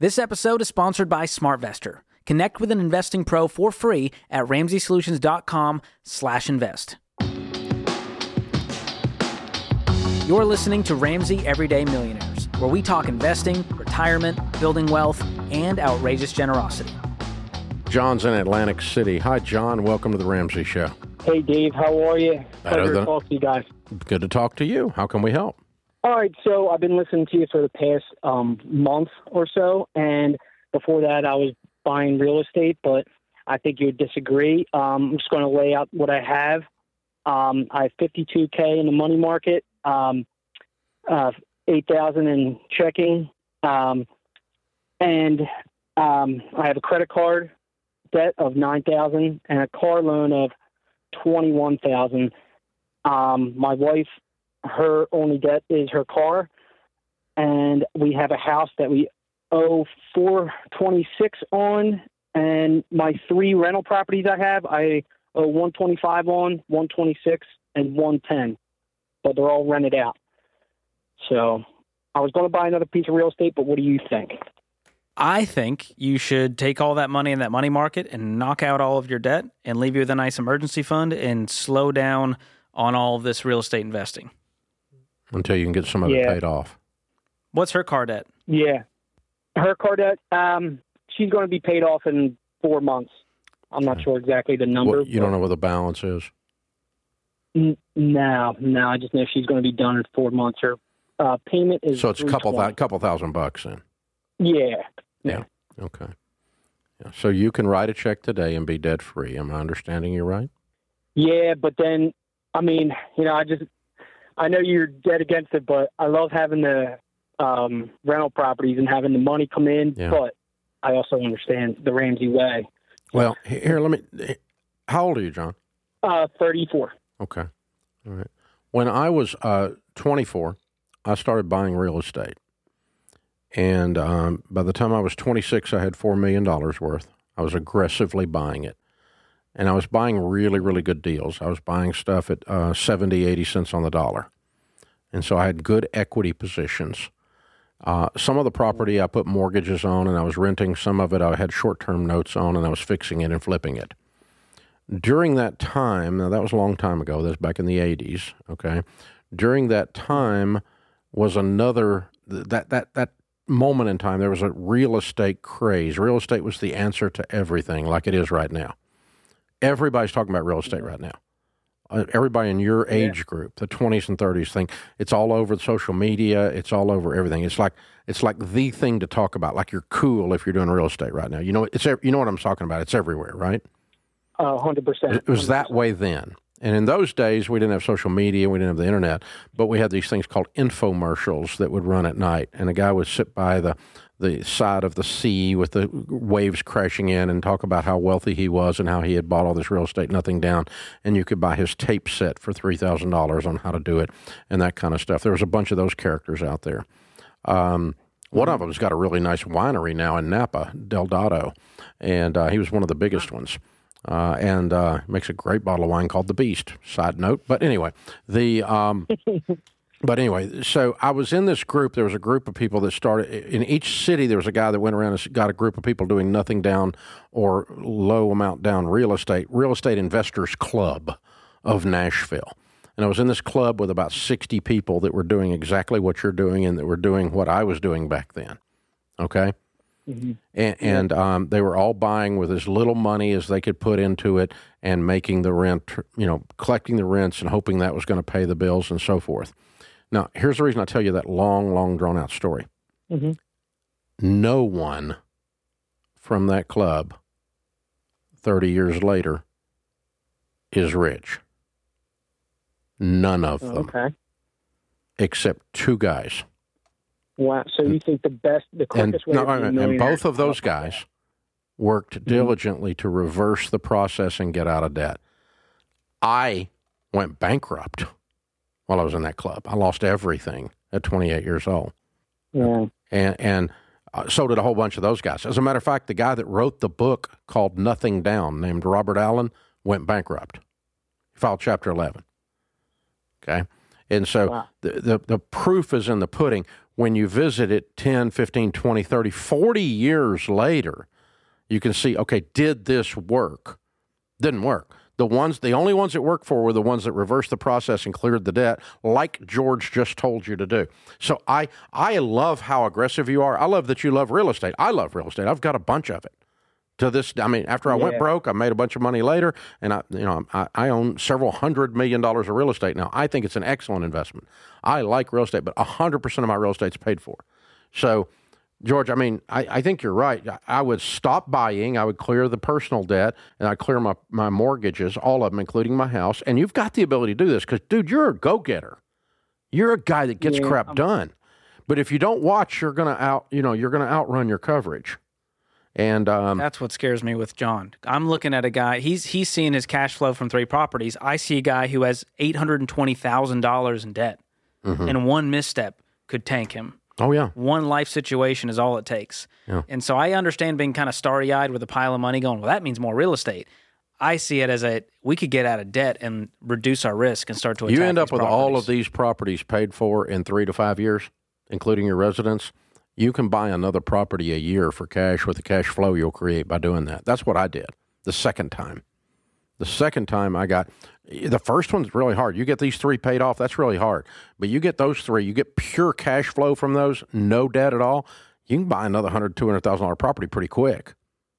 This episode is sponsored by SmartVestor. Connect with an investing pro for free at ramseysolutions.com/invest. You're listening to Ramsey Everyday Millionaires, where we talk investing, retirement, building wealth, and outrageous generosity. John's in Atlantic City. Hi, John. Welcome to the Ramsey Show. Hey, Dave. How are you? Better Pleasure than- to talk to you guys. Good to talk to you. How can we help? All right, so I've been listening to you for the past um, month or so, and before that, I was buying real estate, but I think you would disagree. Um, I'm just going to lay out what I have. Um, I have 52k in the money market, um, uh, 8,000 in checking, um, and um, I have a credit card debt of 9,000 and a car loan of 21,000. Um, my wife her only debt is her car, and we have a house that we owe four twenty six on, and my three rental properties I have I owe one twenty five on, one twenty six, and one ten, but they're all rented out. So I was going to buy another piece of real estate, but what do you think? I think you should take all that money in that money market and knock out all of your debt and leave you with a nice emergency fund and slow down on all of this real estate investing. Until you can get some of it paid off. What's her car debt? Yeah, her car debt. Um, she's going to be paid off in four months. I'm not sure exactly the number. Well, you don't know what the balance is. N- No, no. I just know she's going to be done in four months. Her uh, payment is So it's a couple, thou- 320. couple thousand bucks then. Yeah, Yeah. Okay. Yeah. So you can write a check today and be debt free. Am I understanding you right? yeah. But then, I mean, you know, I just, I know you're dead against it, but I love having the um, rental properties and having the money come in. Yeah. But I also understand the Ramsey way. Well, here, let me. How old are you, John? Uh, Thirty-four. Okay. All right. When I was uh, 24, I started buying real estate. And um, by the time I was 26, I had $4 million worth. I was aggressively buying it. And I was buying really, really good deals. I was buying stuff at uh, 70, 80 cents on the dollar. And so I had good equity positions. Uh, some of the property I put mortgages on and I was renting. Some of it I had short term notes on and I was fixing it and flipping it during that time, now that was a long time ago, that's back in the 80s, okay? During that time was another that that that moment in time there was a real estate craze. Real estate was the answer to everything like it is right now. Everybody's talking about real estate right now. Uh, everybody in your age group, the 20s and 30s think it's all over social media, it's all over everything. It's like it's like the thing to talk about, like you're cool if you're doing real estate right now. You know, it's you know what I'm talking about. It's everywhere, right? Uh, hundred percent. It was that way then. And in those days, we didn't have social media, we didn't have the internet, but we had these things called infomercials that would run at night. And a guy would sit by the, the side of the sea with the waves crashing in and talk about how wealthy he was and how he had bought all this real estate, nothing down. And you could buy his tape set for $3,000 on how to do it and that kind of stuff. There was a bunch of those characters out there. Um, one of them's got a really nice winery now in Napa, Del Dotto, and uh, he was one of the biggest ones. Uh, and uh, makes a great bottle of wine called the Beast. Side note, but anyway, the um, but anyway, so I was in this group. There was a group of people that started in each city. There was a guy that went around and got a group of people doing nothing down or low amount down real estate. Real Estate Investors Club of Nashville. And I was in this club with about 60 people that were doing exactly what you're doing and that were doing what I was doing back then. Okay? And, and um, they were all buying with as little money as they could put into it and making the rent, you know, collecting the rents and hoping that was going to pay the bills and so forth. Now, here's the reason I tell you that long, long, drawn out story. Mhm. No one from that club 30 years later is rich. None of them, Okay. except two guys. Wow. So you think the best, the and, quickest way no, to be a and both of those guys worked diligently to reverse the process and get out of debt. I went bankrupt while I was in that club. I lost everything at 28 years old, Yeah. and and uh, so did a whole bunch of those guys. As a matter of fact, the guy that wrote the book called Nothing Down, named Robert Allen, went bankrupt. He filed Chapter 11. Okay, and so Wow. the, the the proof is in the pudding. When you visit it 10, 15, 20, 30, 40 years later, you can see, okay, did this work? Didn't work. The ones, the only ones that worked for were the ones that reversed the process and cleared the debt, like George just told you to do. So I, I love how aggressive you are. I love that you love real estate. I love real estate. I've got a bunch of it. To this, I mean, after I yeah. went broke, I made a bunch of money later, and I, you know, I, I own several hundred million dollars of real estate now. I think it's an excellent investment. I like real estate, but hundred percent of my real estate's paid for. So George, I mean, I, I, think you're right. I would stop buying. I would clear the personal debt and I'd clear my, my mortgages, all of them, including my house. And you've got the ability to do this because, dude, you're a go getter. You're a guy that gets yeah, crap I'm... done. But if you don't watch, you're gonna out, you know, you're gonna outrun your coverage. And um, that's what scares me with John. I'm looking at a guy. He's he's seeing his cash flow from three properties. I see a guy who has eight hundred and twenty thousand dollars in debt, mm-hmm. and one misstep could tank him. Oh yeah. One life situation is all it takes. Yeah. And so I understand being kind of starry eyed with a pile of money going, well, that means more real estate. I see it as a we could get out of debt and reduce our risk and start to. You end up with properties. all of these properties paid for in three to five years, including your residence. You can buy another property a year for cash with the cash flow you'll create by doing that. That's what I did the second time. The second time I got the first one's really hard. You get these three paid off, that's really hard. But you get those three, you get pure cash flow from those, no debt at all. You can buy another hundred, two hundred thousand dollar property pretty quick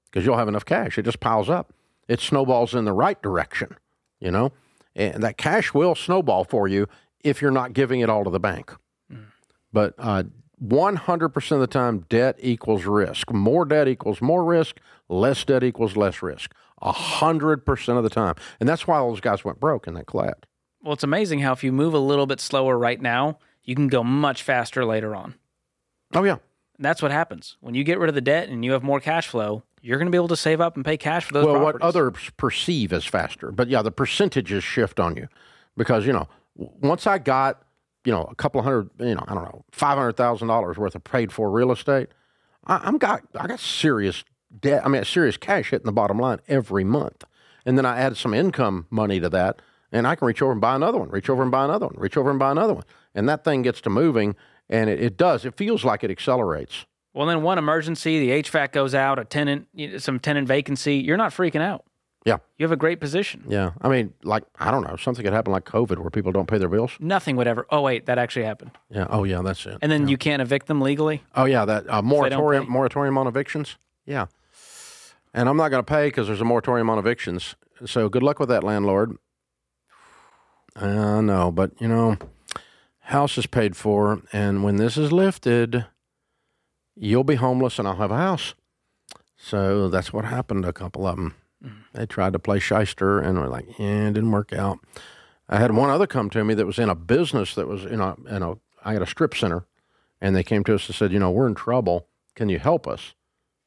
because you'll have enough cash. It just piles up. It snowballs in the right direction, you know, and that cash will snowball for you if you're not giving it all to the bank. Mm. But uh, 100% of the time, debt equals risk. More debt equals more risk. Less debt equals less risk. 100% of the time. And that's why all those guys went broke in that collapse. Well, it's amazing how if you move a little bit slower right now, you can go much faster later on. Oh, yeah. And that's what happens. When you get rid of the debt and you have more cash flow, you're going to be able to save up and pay cash for those well, properties. what others perceive as faster. But yeah, the percentages shift on you because, you know, once I got you know, a couple hundred, you know, I don't know, five hundred thousand dollars worth of paid for real estate, I, am got I got serious debt. I mean, serious cash hitting the bottom line every month, and then I add some income money to that, and I can reach over and buy another one, reach over and buy another one, reach over and buy another one, and that thing gets to moving, and it, it does. It feels like it accelerates. Well, then one emergency, the HVAC goes out, a tenant, some tenant vacancy, you're not freaking out. Yeah. You have a great position. Yeah. I mean, like, I don't know, something could happen like COVID where people don't pay their bills. Nothing would ever. Oh, wait, that actually happened. Yeah. Oh, yeah, that's it. And then yeah. you can't evict them legally? Oh, yeah, that uh, moratorium, moratorium on evictions. Yeah. And I'm not going to pay because there's a moratorium on evictions. So good luck with that, landlord. I know, but, you know, house is paid for. And when this is lifted, you'll be homeless and I'll have a house. So that's what happened to a couple of them. They tried to play shyster and we're like, yeah, it didn't work out. I had one other come to me that was in a business that was, you know, in a, I had a strip center and they came to us and said, you know, we're in trouble. Can you help us?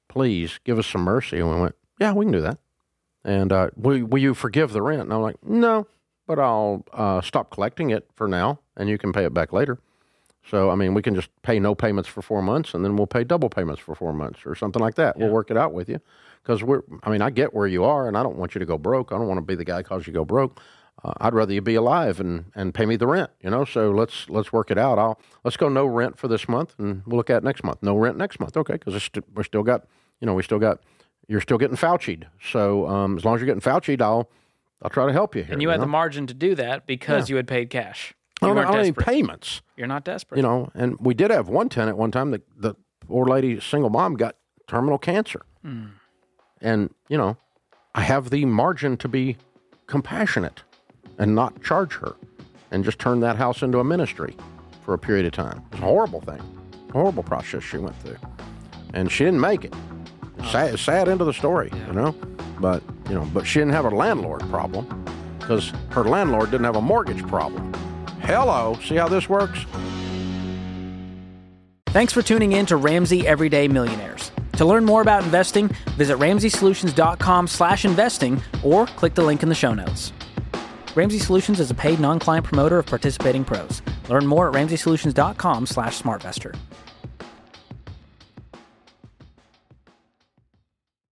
Please give us some mercy. And we went, yeah, we can do that. And uh, will, will you forgive the rent? And I'm like, no, but I'll uh, stop collecting it for now and you can pay it back later. So, I mean, we can just pay no payments for four months and then we'll pay double payments for four months or something like that. Yeah. We'll work it out with you because we're. I mean, I get where you are, and I don't want you to go broke. I don't want to be the guy cause you go broke. Uh, I'd rather you be alive and, and pay me the rent, you know. So let's let's work it out. I'll let's go no rent for this month, and we'll look at next month. No rent next month, okay? Because st- we're still got, you know, we still got. You're still getting Fauci'd. So um, as long as you're getting Fauci'd, I'll I'll try to help you here. And you, you had know? the margin to do that because yeah. you had paid cash. I don't, I don't payments. You're not desperate. You know, and we did have one tenant one time. The the poor lady, single mom, got terminal cancer. Mm. And, you know, I have the margin to be compassionate and not charge her and just turn that house into a ministry for a period of time. It's a horrible thing, a horrible process she went through. And she didn't make it. Sad, sad end of the story, yeah. you know? But, you know, but she didn't have a landlord problem because her landlord didn't have a mortgage problem. Hello, see how this works? Thanks for tuning in to Ramsey Everyday Millionaires. To learn more about investing, visit ramseysolutions.com slash investing or click the link in the show notes. Ramsey Solutions is a paid non-client promoter of participating pros. Learn more at ramseysolutions.com slash smartvestor.